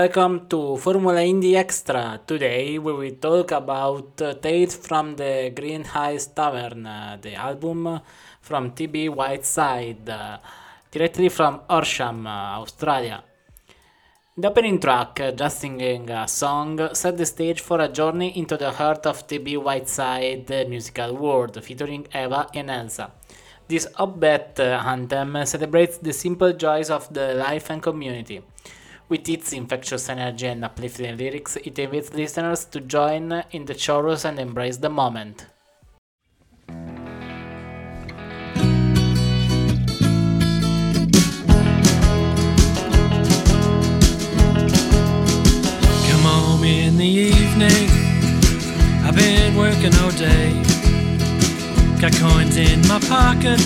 Welcome to Formula Indie Extra. Today we will talk about uh, from the Green Hills Tavern, uh, the album from TB Whiteside, uh, directly from Horsham, uh, Australia. The opening track, uh, just singing a song, set the stage for a journey into the heart of TB Whiteside musical world, featuring Eva and Elsa. This upbeat uh, anthem celebrates the simple joys of the life and community. With its infectious energy and uplifting lyrics, it invites listeners to join in the chorus and embrace the moment. Come home in the evening. I've been working all day. Got coins in my pocket.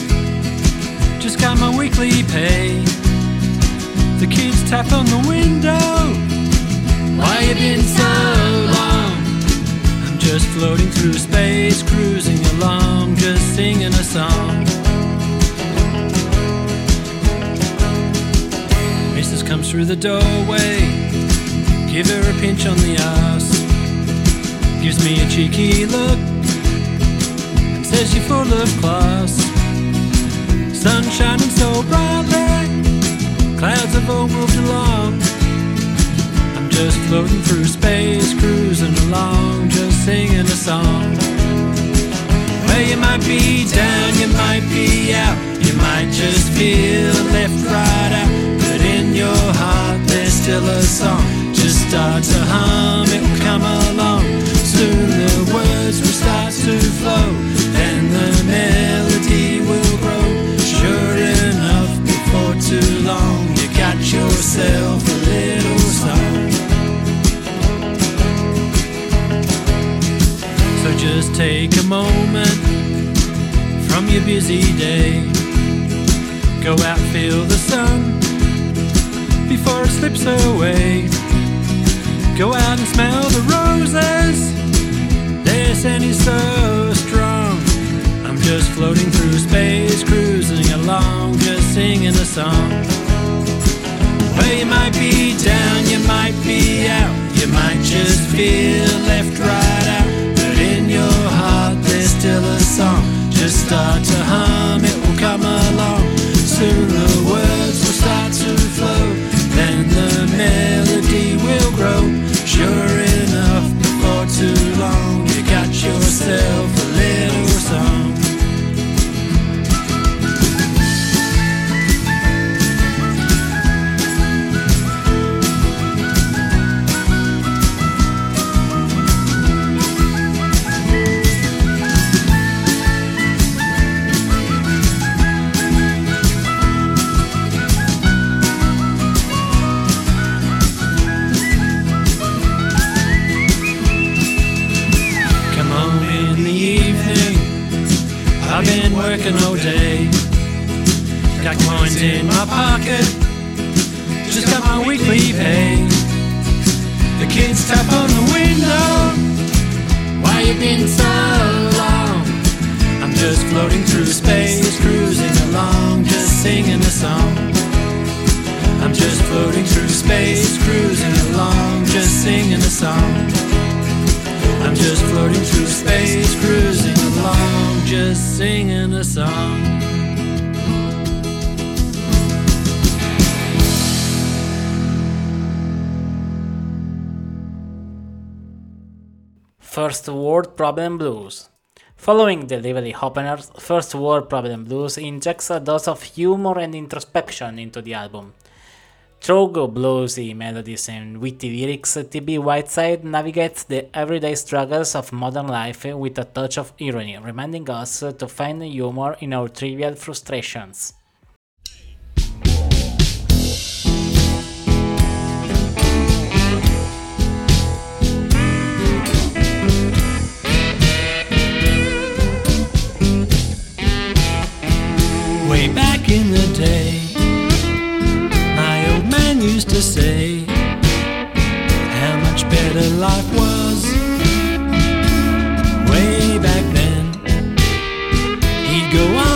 Just got my weekly pay. The kids tap on the window. Why you been so long? I'm just floating through space, cruising along, just singing a song. Missus comes through the doorway. Give her a pinch on the ass. Gives me a cheeky look and says you're full of class. Sun shining so brightly, clouds have all moved along. I'm just floating through space, cruising along, just singing a song. Well, you might be down, you might be out, you might just feel left right out. But in your heart, there's still a song. Just start to hum, it will come along. A little song. So just take a moment from your busy day. Go out, feel the sun before it slips away. Go out and smell the roses. Their scent is so strong. I'm just floating through space, cruising along, just singing a song. Well, you might be down, you might be out, you might just feel left right out. But in your heart, there's still a song. Just start to hum, it will come along. Soon the words will start to flow, then the melody will grow. Sure enough, before too long, you got yourself First World Problem Blues. Following the lively openers, First World Problem Blues injects a dose of humor and introspection into the album. Through bluesy melodies and witty lyrics, TB Whiteside navigates the everyday struggles of modern life with a touch of irony, reminding us to find humor in our trivial frustrations. Way back in the day, my old man used to say how much better life was. Way back then, he'd go on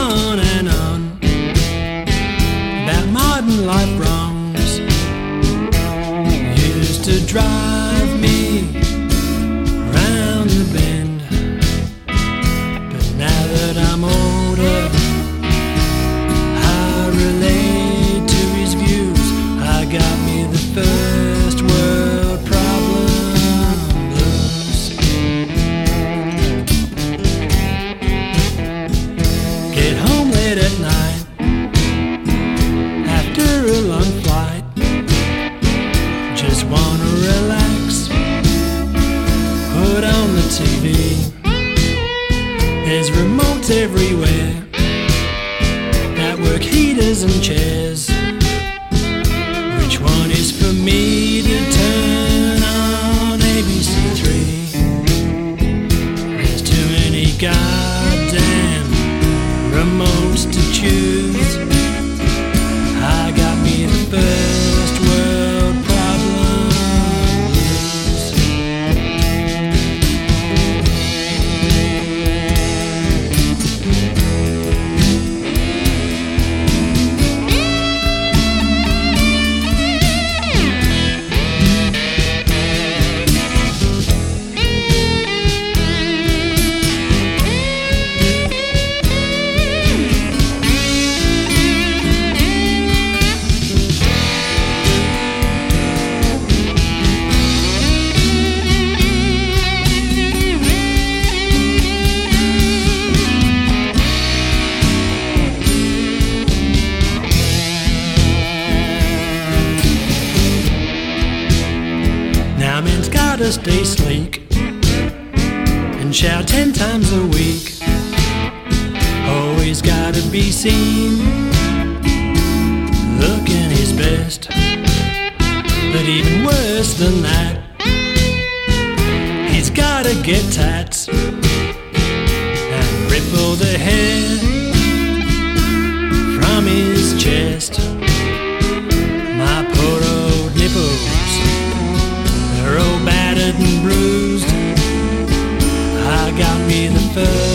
gotta stay sleek and shout ten times a week. Always gotta be seen, looking his best. But even worse than that, he's gotta get tats got me the first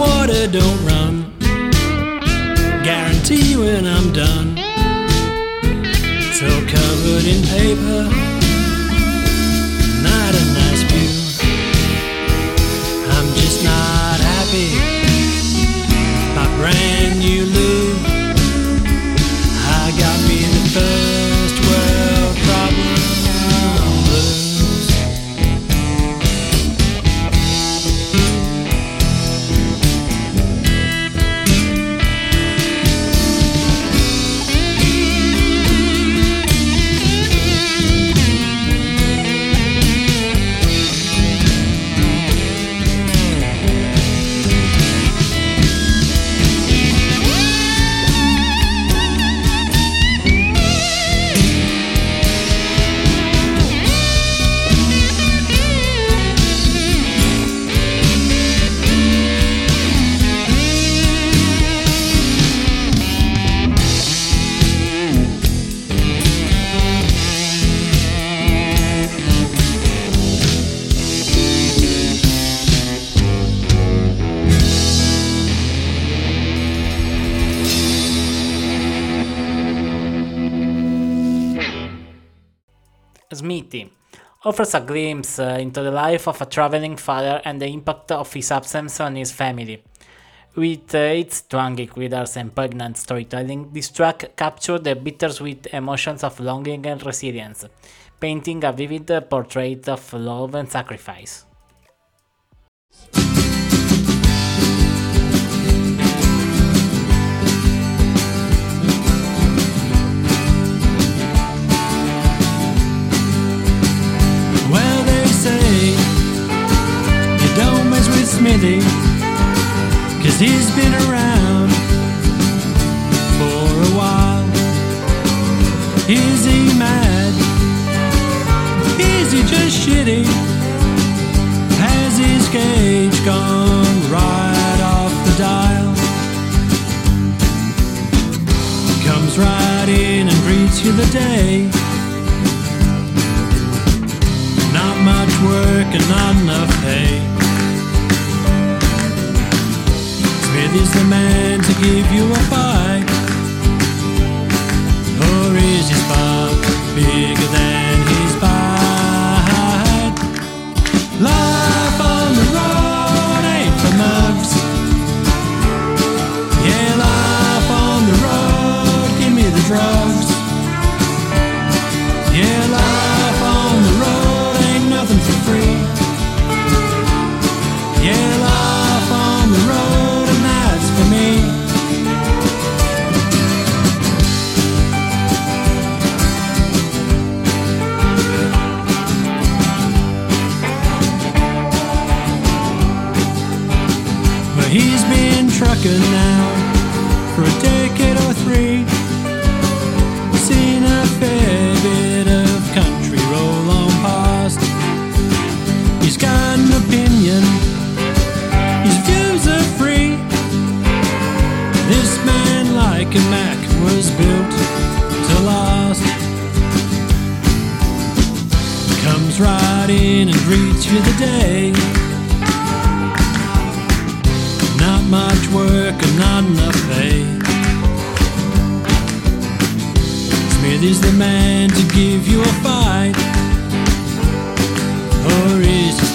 water don't run. Guarantee when I'm done. All covered in paper. Not a nice view. I'm just not happy offers a glimpse uh, into the life of a traveling father and the impact of his absence on his family. With its twangy guitars and poignant storytelling, this track captured the bittersweet emotions of longing and resilience, painting a vivid portrait of love and sacrifice. He's been his views are free. This man, like a Mac, was built to last. Comes right in and greets you the day. Not much work and not enough pay. Smith is the man to give you a fight. Or is he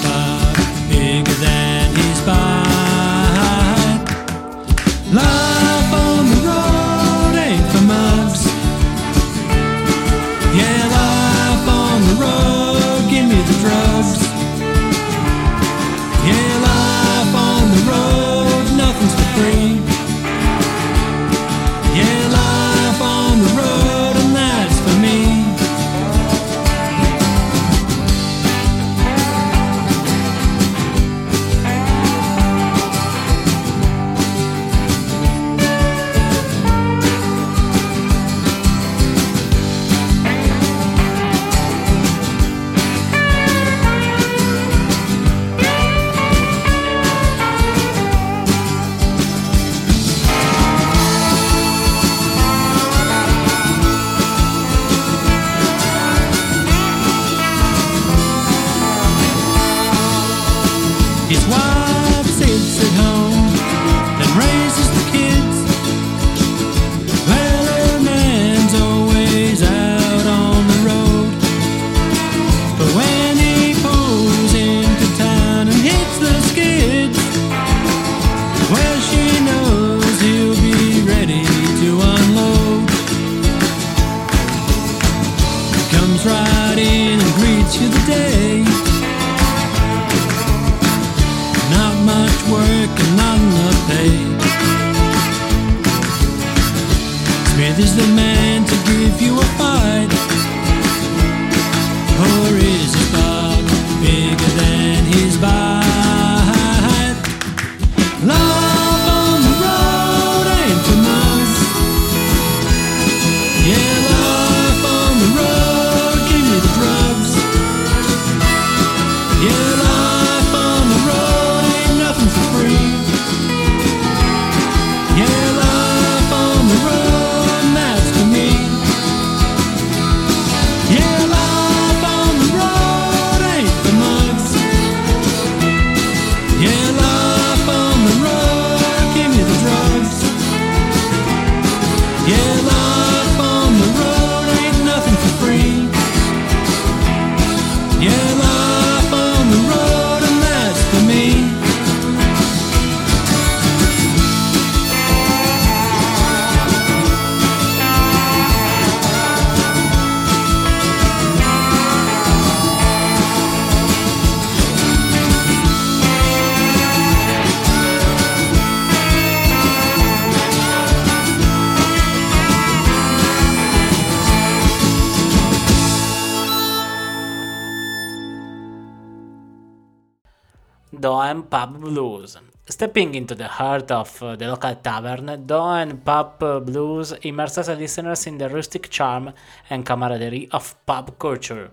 pub blues. Stepping into the heart of uh, the local tavern, Dublin Pub Blues immerses listeners in the rustic charm and camaraderie of pub culture.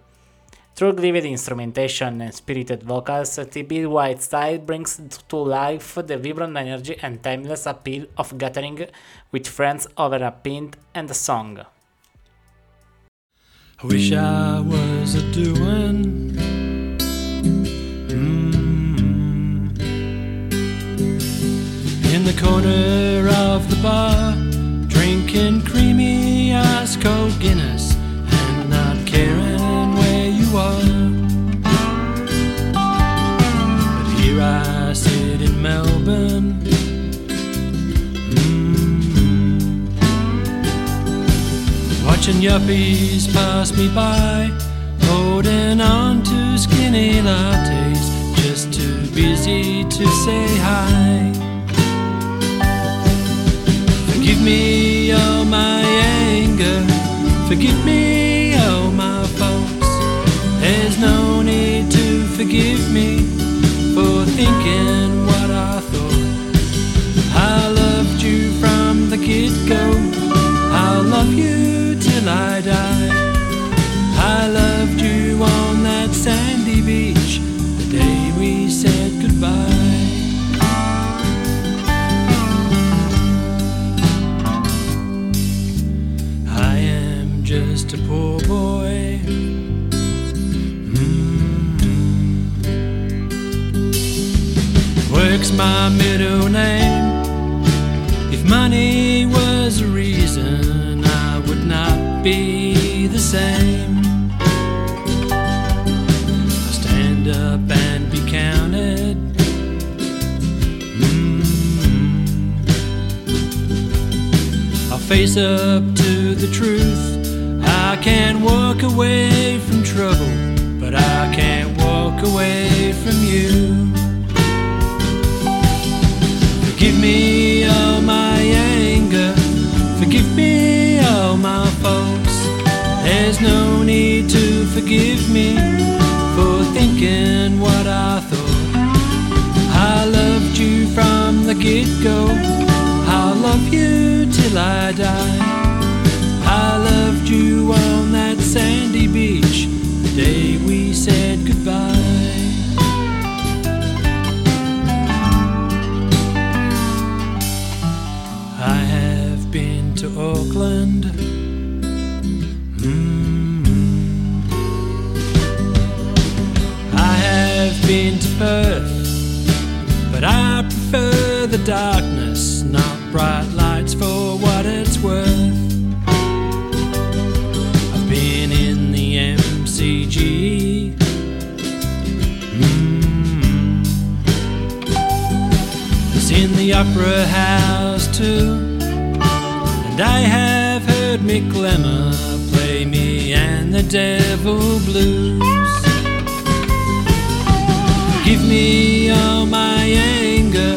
Through vivid instrumentation and spirited vocals, TB Whiteside brings to life the vibrant energy and timeless appeal of gathering with friends over a pint and a song. I wish I was a doin'. Corner of the bar, drinking creamy ice cold Guinness and not caring where you are. But here I sit in Melbourne. Mm. Watching yuppies pass me by, holding on to skinny lattes, just too busy to say hi. Me all my anger, forgive me all my faults. There's no need to forgive me for thinking Work's my middle name. If money was a reason, I would not be the same. I stand up and be counted. Mm. I'll face up to the truth. I can't walk away from trouble, but I can't walk away from you. My anger, forgive me all my faults. There's no need to forgive me for thinking what I thought. I loved you from the get go. I'll love you till I die. I loved you on that sandy beach the day we to Auckland. Mm. I have been to Perth, but I prefer the darkness, not bright lights for what it's worth. I've been in the MCG. Mm. Seen the Opera House too. I have heard Lemmer play me and the Devil Blues. Forgive me all my anger,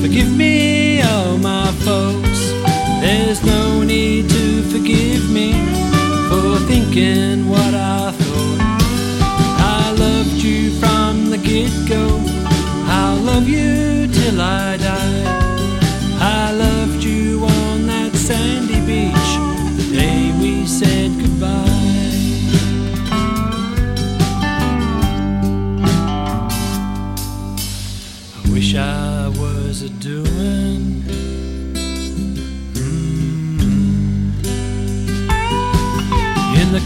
forgive me all my faults. There's no need to forgive me for thinking what I thought. I loved you from the get go.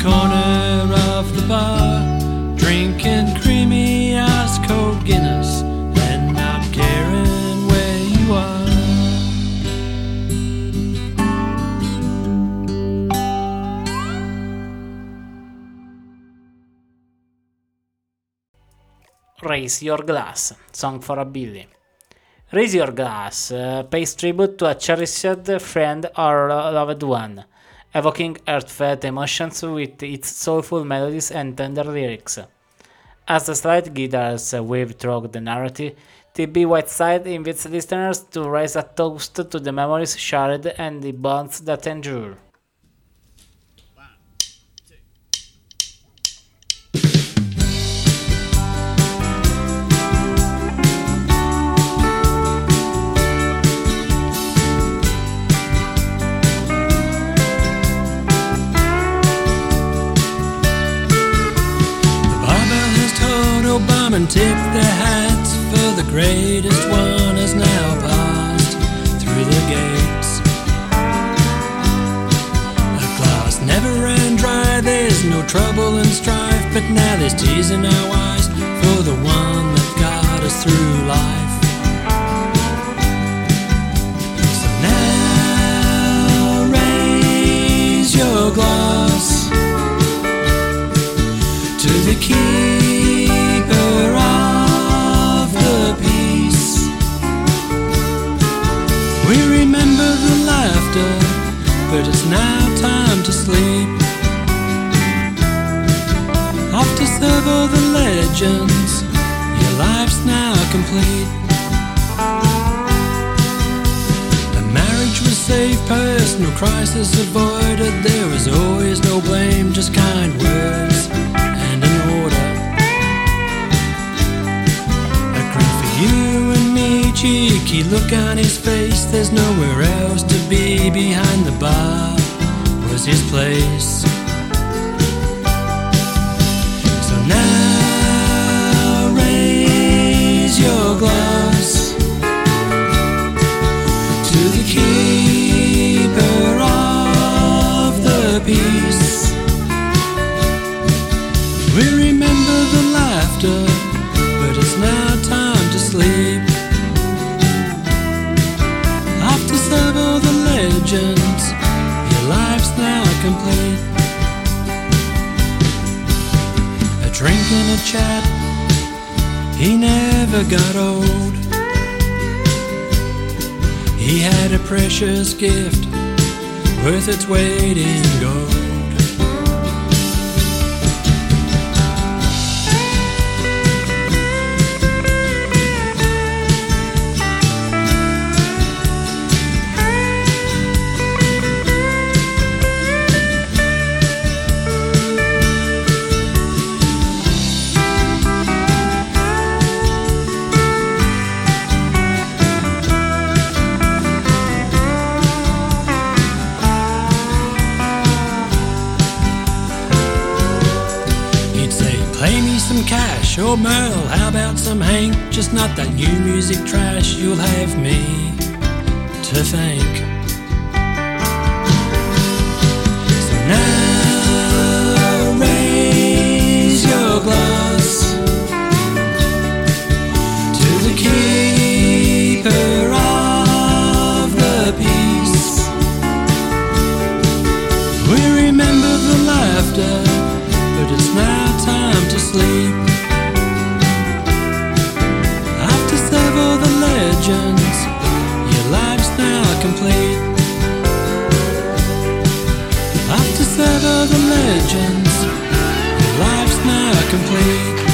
Corner of the bar, drinking creamy ice cold Guinness and not caring where you are. Raise Your Glass, Song for a Billy. Raise Your Glass uh, pays tribute to a cherished friend or loved one, evoking heartfelt emotions with its soulful melodies and tender lyrics. As the slide guitars weave through the narrative, TB Whiteside invites listeners to raise a toast to the memories shared and the bonds that endure. And tip their hats, for the greatest one has now passed through the gates. The glass never ran dry, there's no trouble and strife, but now there's tears in our eyes for the one that got us through life. So now raise your glass to the keeper now time to sleep. Serve all the legends, your life's now complete. The marriage was safe, personal crisis avoided. There was always no blame, just kind words you and me, cheeky look on his face. There's nowhere else to be. Behind the bar was his place. So now raise your glass to the keeper of the peace. And a chat, he never got old. He had a precious gift worth its weight in gold. Or Merle, how about some Hank? Just not that new music trash, you'll have me to thank. So now raise your glass to the keeper of the peace. We remember the laughter but it's now time to sleep. Complete. After seven legends, life's now complete.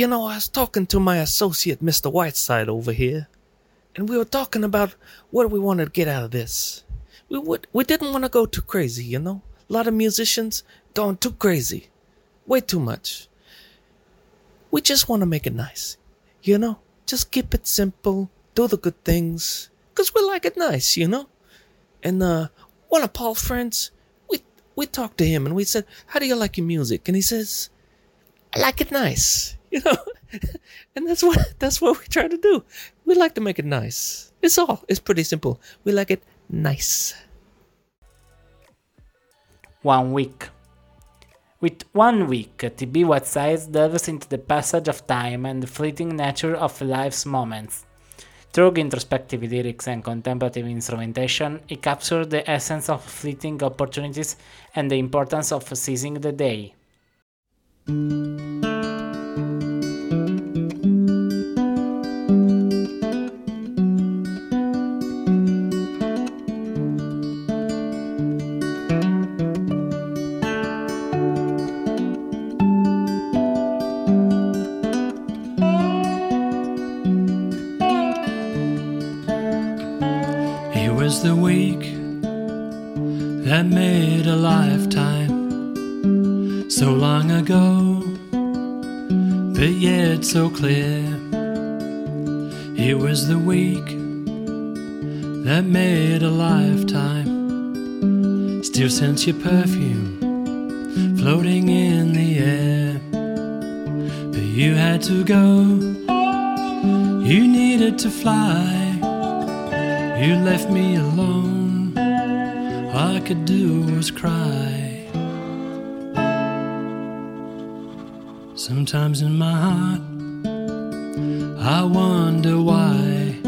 You know, I was talking to my associate, Mr. Whiteside, over here, and we were talking about what we wanted to get out of this. We would, we didn't want to go too crazy, you know. A lot of musicians going too crazy, way too much. We just want to make it nice, you know. Just keep it simple, do the good things, cause we like it nice, you know. And uh, one of Paul's friends, we we talked to him and we said, "How do you like your music?" And he says, I like it nice, you know. and that's what that's what we try to do. We like to make it nice. It's all. It's pretty simple. We like it nice. One week. With one week, TB Whiteside delves into the passage of time and the fleeting nature of life's moments. Through introspective lyrics and contemplative instrumentation, he captures the essence of fleeting opportunities and the importance of seizing the day. That made a lifetime so long ago, but yet so clear. It was the week that made a lifetime. Still sense your perfume floating in the air. But you had to go, you needed to fly. You left me alone, I could do was cry. Sometimes in my heart, I wonder why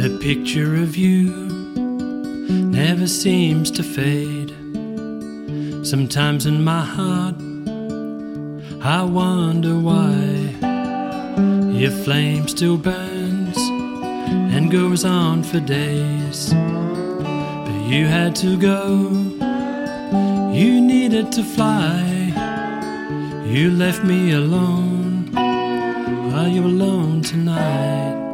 the picture of you never seems to fade. Sometimes in my heart, I wonder why your flame still burns and goes on for days. You had to go, you needed to fly. You left me alone. Are you alone tonight?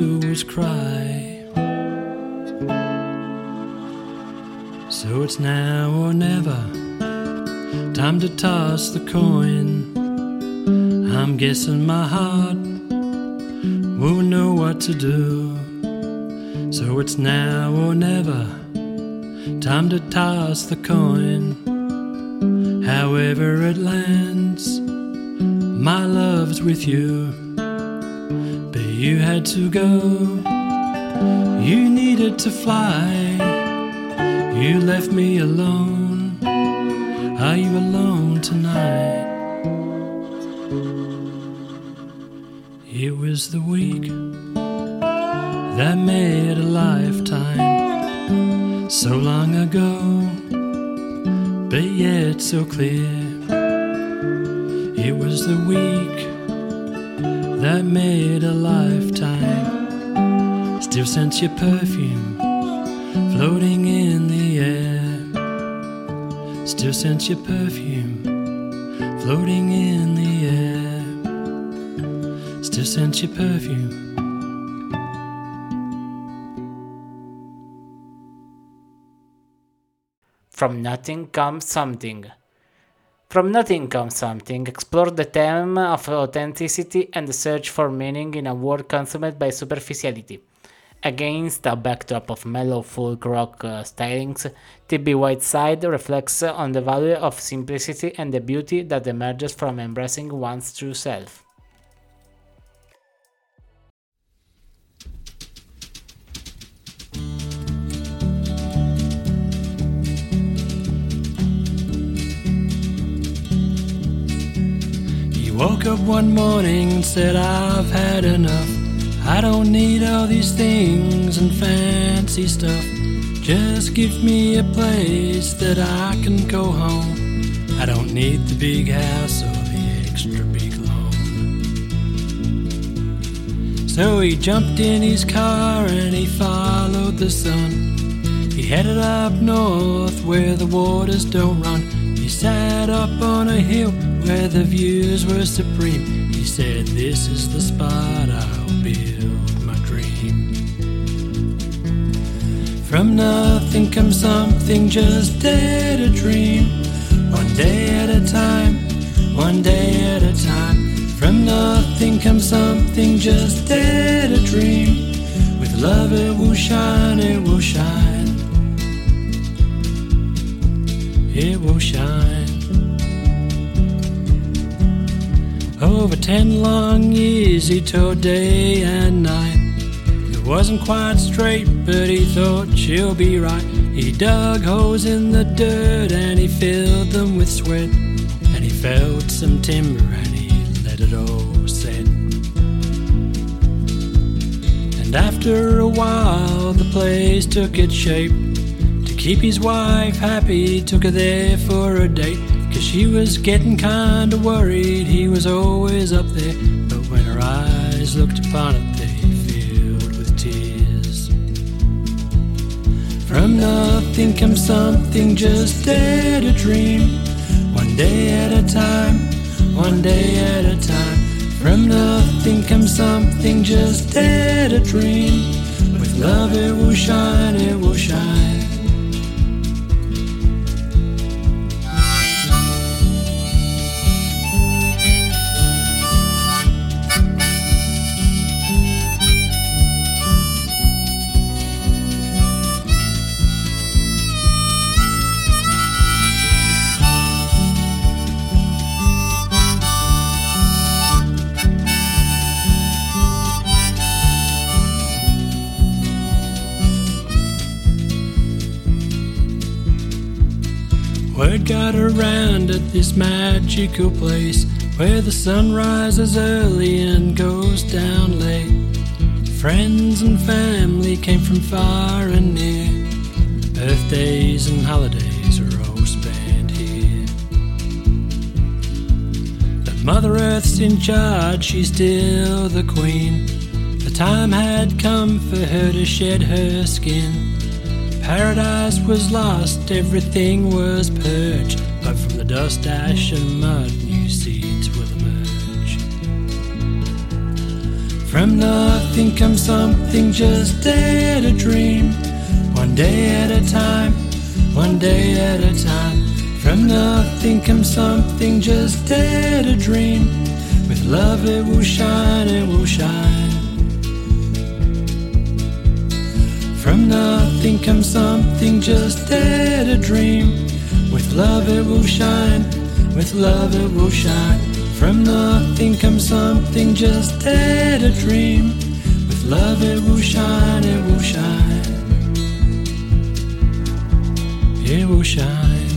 Was cry. So it's now or never. Time to toss the coin. I'm guessing my heart won't know what to do. So it's now or never. Time to toss the coin. However it lands, my love's with you. You had to go, you needed to fly. You left me alone. Are you alone tonight? It was the week that made a lifetime so long ago, but yet so clear. It was the week that made a lifetime. Still sense your perfume floating in the air. Still sense your perfume floating in the air. Still sense your perfume. From Nothing Comes Something. From Nothing Comes Something, explore the theme of authenticity and the search for meaning in a world consumed by superficiality. Against a backdrop of mellow folk rock uh, stylings, TB Whiteside reflects on the value of simplicity and the beauty that emerges from embracing one's true self. Woke up one morning and said, I've had enough. I don't need all these things and fancy stuff. Just give me a place that I can go home. I don't need the big house or the extra big lawn. So he jumped in his car and he followed the sun. He headed up north where the waters don't run. He sat up on a hill where the views were supreme. He said, This is the spot I'll build my dream. From nothing comes something, just dare to dream. One day at a time, one day at a time. From nothing comes something, just dare to dream. With love it will shine, it will shine. It will shine. Over ten long years he toiled day and night. It wasn't quite straight, but he thought she'll be right. He dug holes in the dirt and he filled them with sweat. And he felled some timber and he let it all set. And after a while, the place took its shape. To keep his wife happy, took her there for a date. She was getting kinda worried, he was always up there. But when her eyes looked upon it, they filled with tears. From nothing comes something, just dare to dream. One day at a time, one day at a time. From nothing comes something, just dare to dream. With love it will shine, it will shine. Got around at this magical place where the sun rises early and goes down late. Friends and family came from far and near. Birthdays and holidays are all spent here. But Mother Earth's in charge, she's still the queen. The time had come for her to shed her skin. Paradise was lost, everything was purged. But from the dust, ash, and mud, new seeds will emerge. From nothing comes something, just dare to dream. One day at a time, one day at a time. From nothing comes something, just dare to dream. With love, it will shine, it will shine. From nothing comes something, just dare a dream. With love it will shine, with love it will shine. From nothing comes something, just dare a dream. With love it will shine, it will shine. It will shine.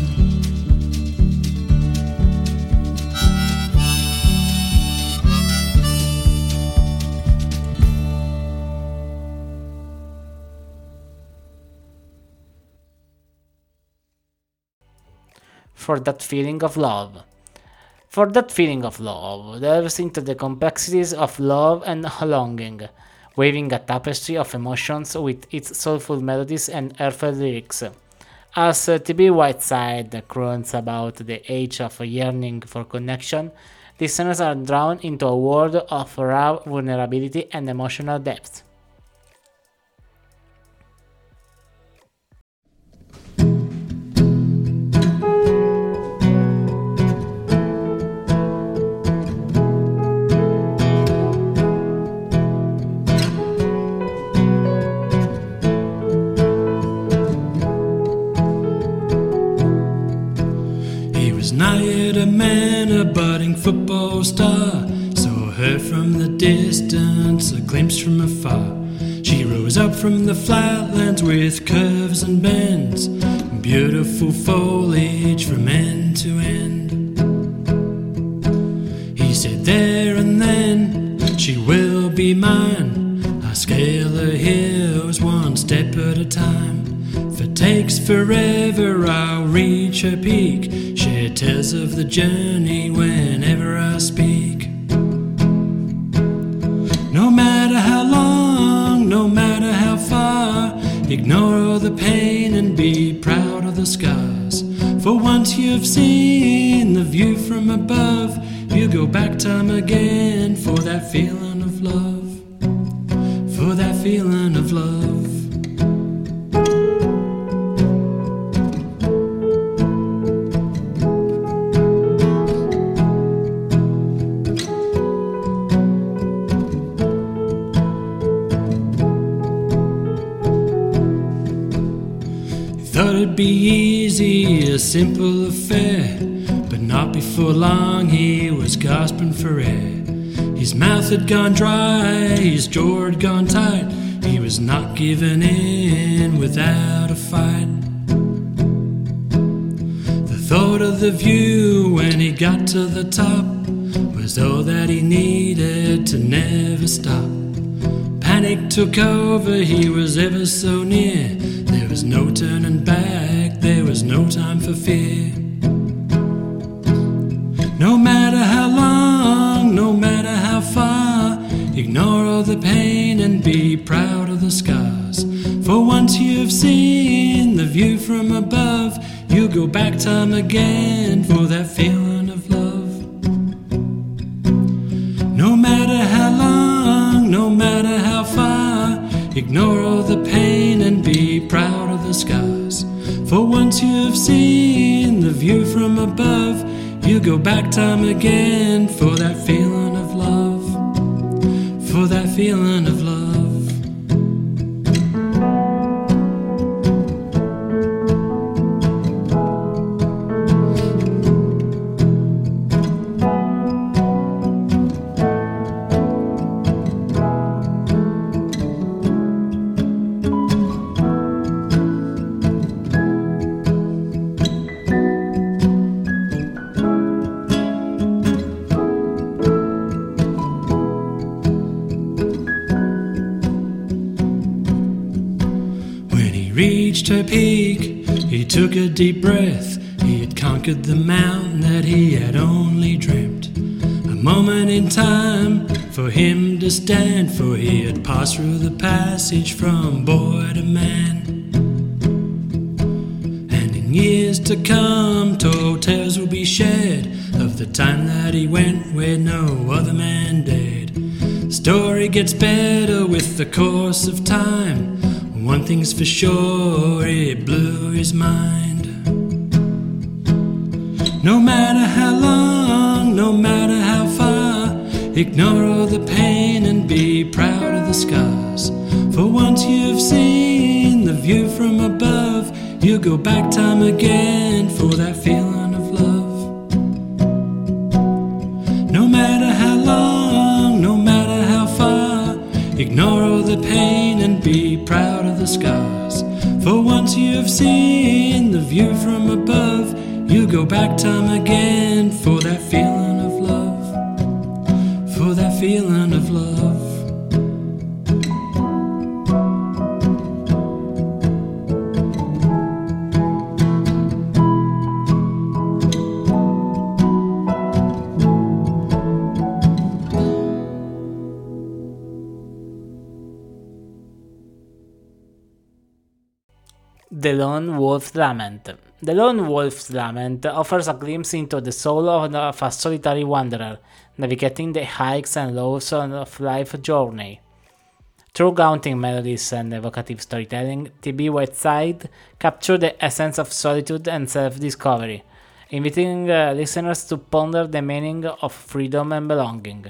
For that feeling of love. For that feeling of love, delves into the complexities of love and longing, weaving a tapestry of emotions with its soulful melodies and earthly lyrics. As T.B. Whiteside croons about the age of yearning for connection, listeners are drawn into a world of raw vulnerability and emotional depth. Football star. Saw her from the distance, a glimpse from afar. She rose up from the flatlands with curves and bends, beautiful foliage from end to end. He said, There and then she will be mine. I scale her hills one step at a time. If it takes forever, I'll reach her peak. Share tales of the journey whenever I speak. No matter how long, no matter how far, ignore all the pain and be proud of the scars. For once you've seen the view from above, you go back time again for that feeling of love. For that feeling of love. Easy, a simple affair. But not before long, he was gasping for air. His mouth had gone dry, his jaw had gone tight. He was not giving in without a fight. The thought of the view when he got to the top was all that he needed to never stop. Panic took over, he was ever so near. No time for fear. No matter how long, no matter how far, ignore all the pain and be proud of the scars. For once you've seen the view from above, you go back time again for that feeling of love. No matter how long, no matter how far, ignore all For once you've seen the view from above, you go back time again for that feeling of love, for that feeling of love. Deep breath. He had conquered the mountain that he had only dreamt. A moment in time for him to stand, for he had passed through the passage from boy to man. And in years to come, tall tales will be shared of the time that he went where no other man dared. Story gets better with the course of time. One thing's for sure, it blew his mind. Ignore all the pain and be proud of the scars. For once you've seen the view from above, you go back time again for that feeling of love. No matter how long, no matter how far, ignore all the pain and be proud of the scars. For once you've seen the view from above, you go back time again for that feeling feeling of love. The Lone Wolf's Lament. The Lone Wolf's Lament offers a glimpse into the soul of of a solitary wanderer, navigating the hikes and lows of life's journey. Through gaunting melodies and evocative storytelling, TB Whiteside capture the essence of solitude and self-discovery, inviting uh, listeners to ponder the meaning of freedom and belonging.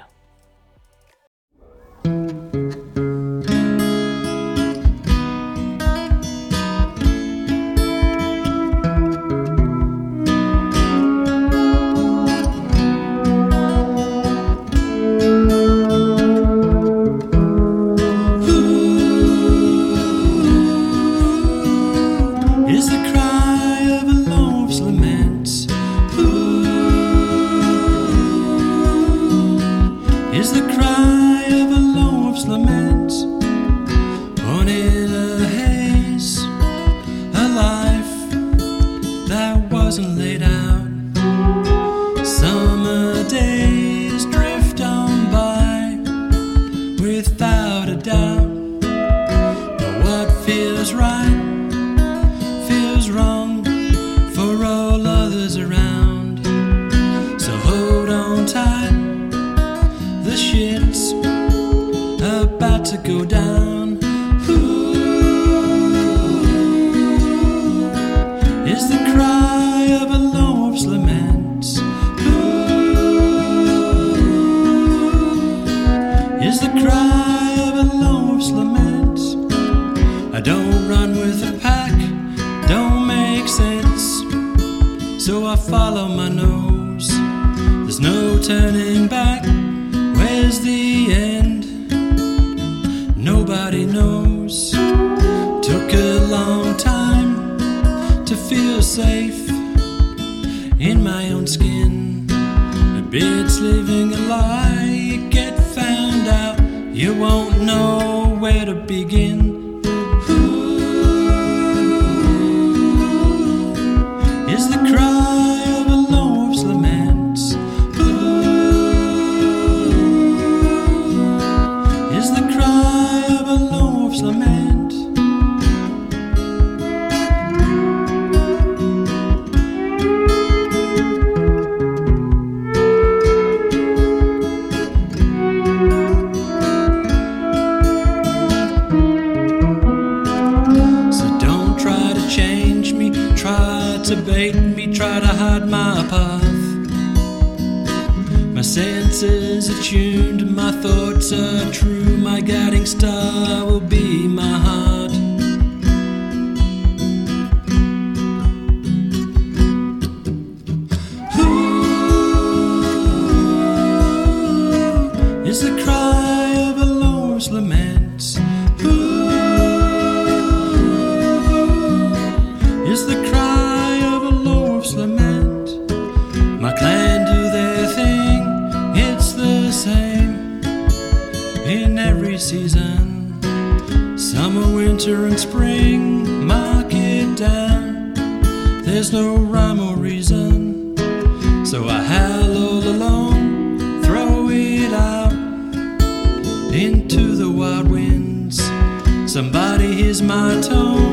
Tuned, my thoughts are true, my guiding star will be my heart. No rhyme or reason, so I all alone, throw it out into the wild winds. Somebody hears my tone,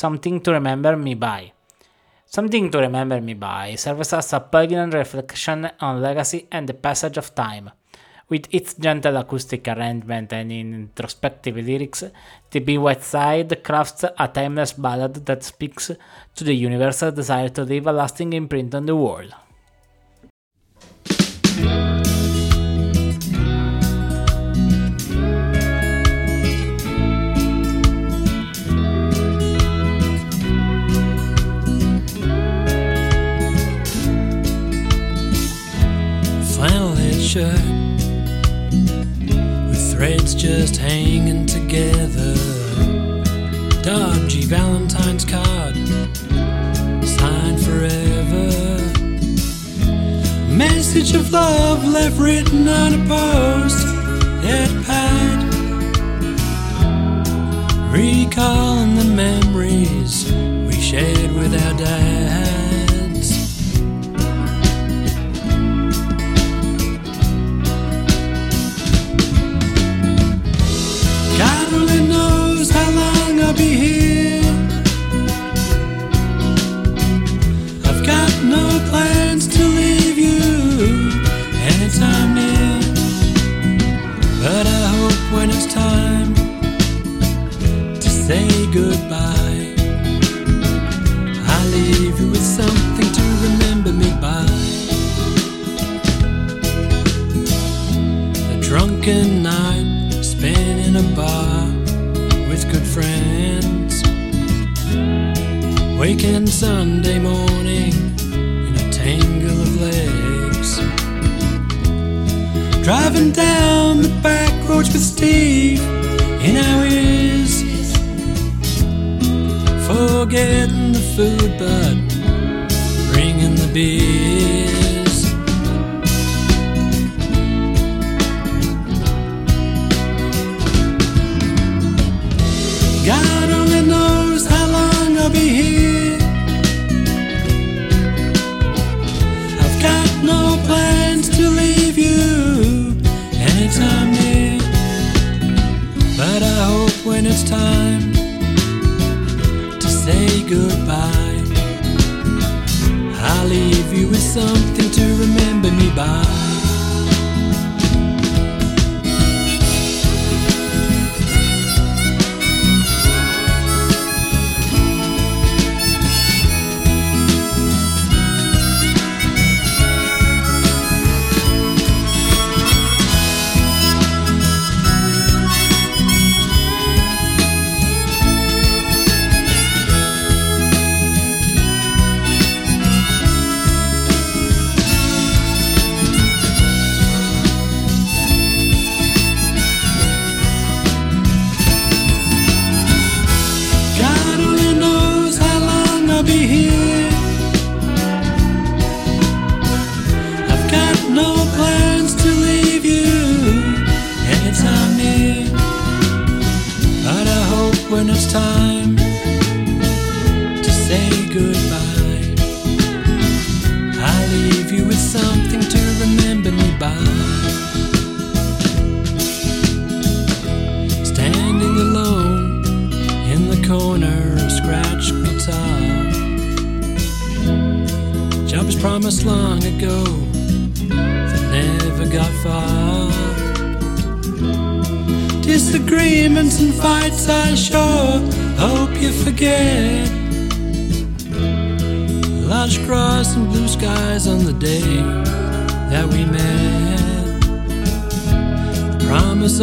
Something to Remember Me By. Something to Remember Me By serves as a poignant reflection on legacy and the passage of time. With its gentle acoustic arrangement and introspective lyrics, T.B. Whiteside crafts a timeless ballad that speaks to the universal desire to leave a lasting imprint on the world. Shirt with threads just hanging together. Dodgy Valentine's card signed forever. Message of love left written on a post that pad. Recalling the memories we shared with our dads. I'll be here. I've got no plans to leave you anytime near. But I hope when it's time to say goodbye, Sunday morning in a tangle of legs. Driving down the back roads with Steve in our ears. Forgetting the food, but bringing the beers.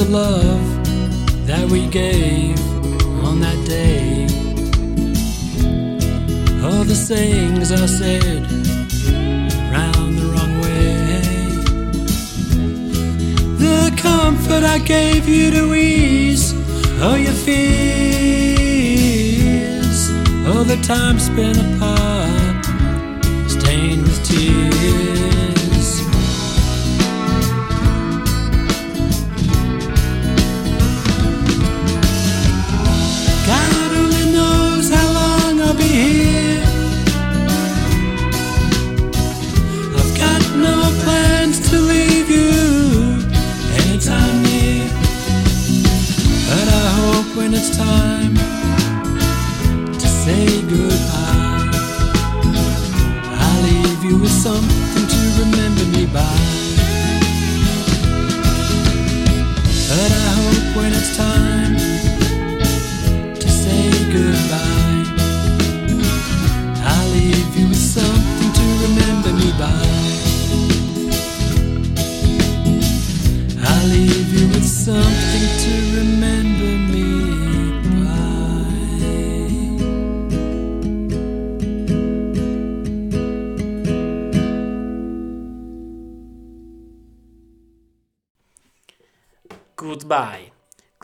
Love that we gave on that day. All the sayings I said round the wrong way. The comfort I gave you to ease all your fears. All the time spent apart, stained with tears. It's time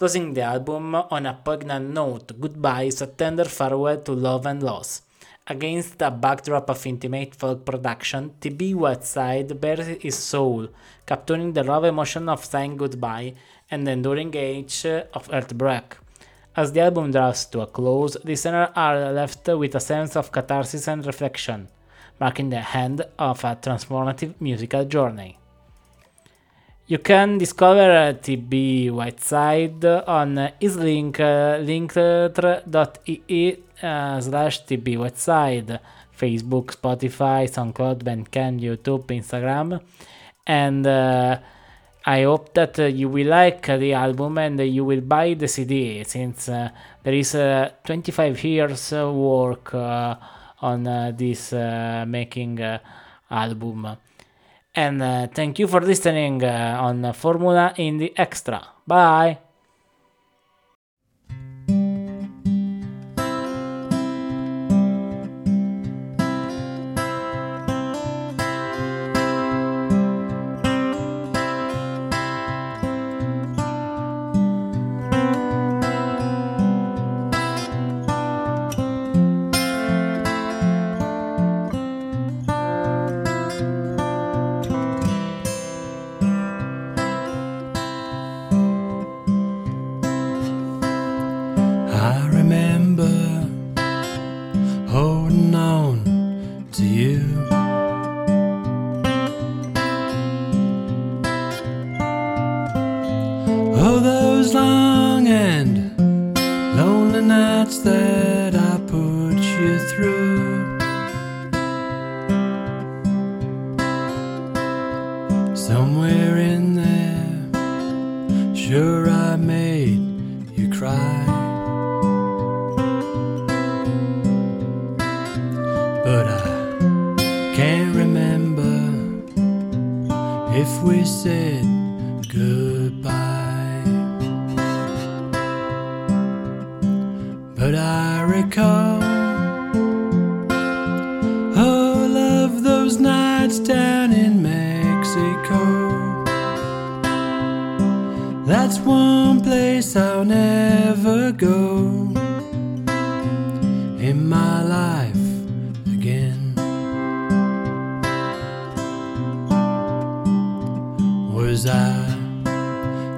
Closing the album on a poignant note, Goodbye is a tender farewell to love and loss. Against a backdrop of intimate folk production, TB Whiteside bears his soul, capturing the raw emotion of saying goodbye and the enduring age of heartbreak. As the album draws to a close, listeners are left with a sense of catharsis and reflection, marking the end of a transformative musical journey. You can discover TB Whiteside on his link uh, linktr.ee uh, slash TB Whiteside, Facebook, Spotify, SoundCloud, Bandcamp, YouTube, Instagram, and uh, I hope that uh, you will like the album and uh, you will buy the CD since uh, there is uh, 25 years uh, work uh, on this making album. And uh, thank you for listening uh, on Formula Indie Extra. Bye.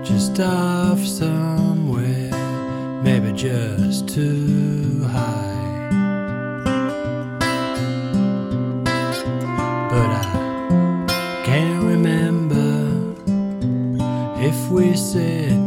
Just off somewhere, maybe just too high? But I can't remember if we said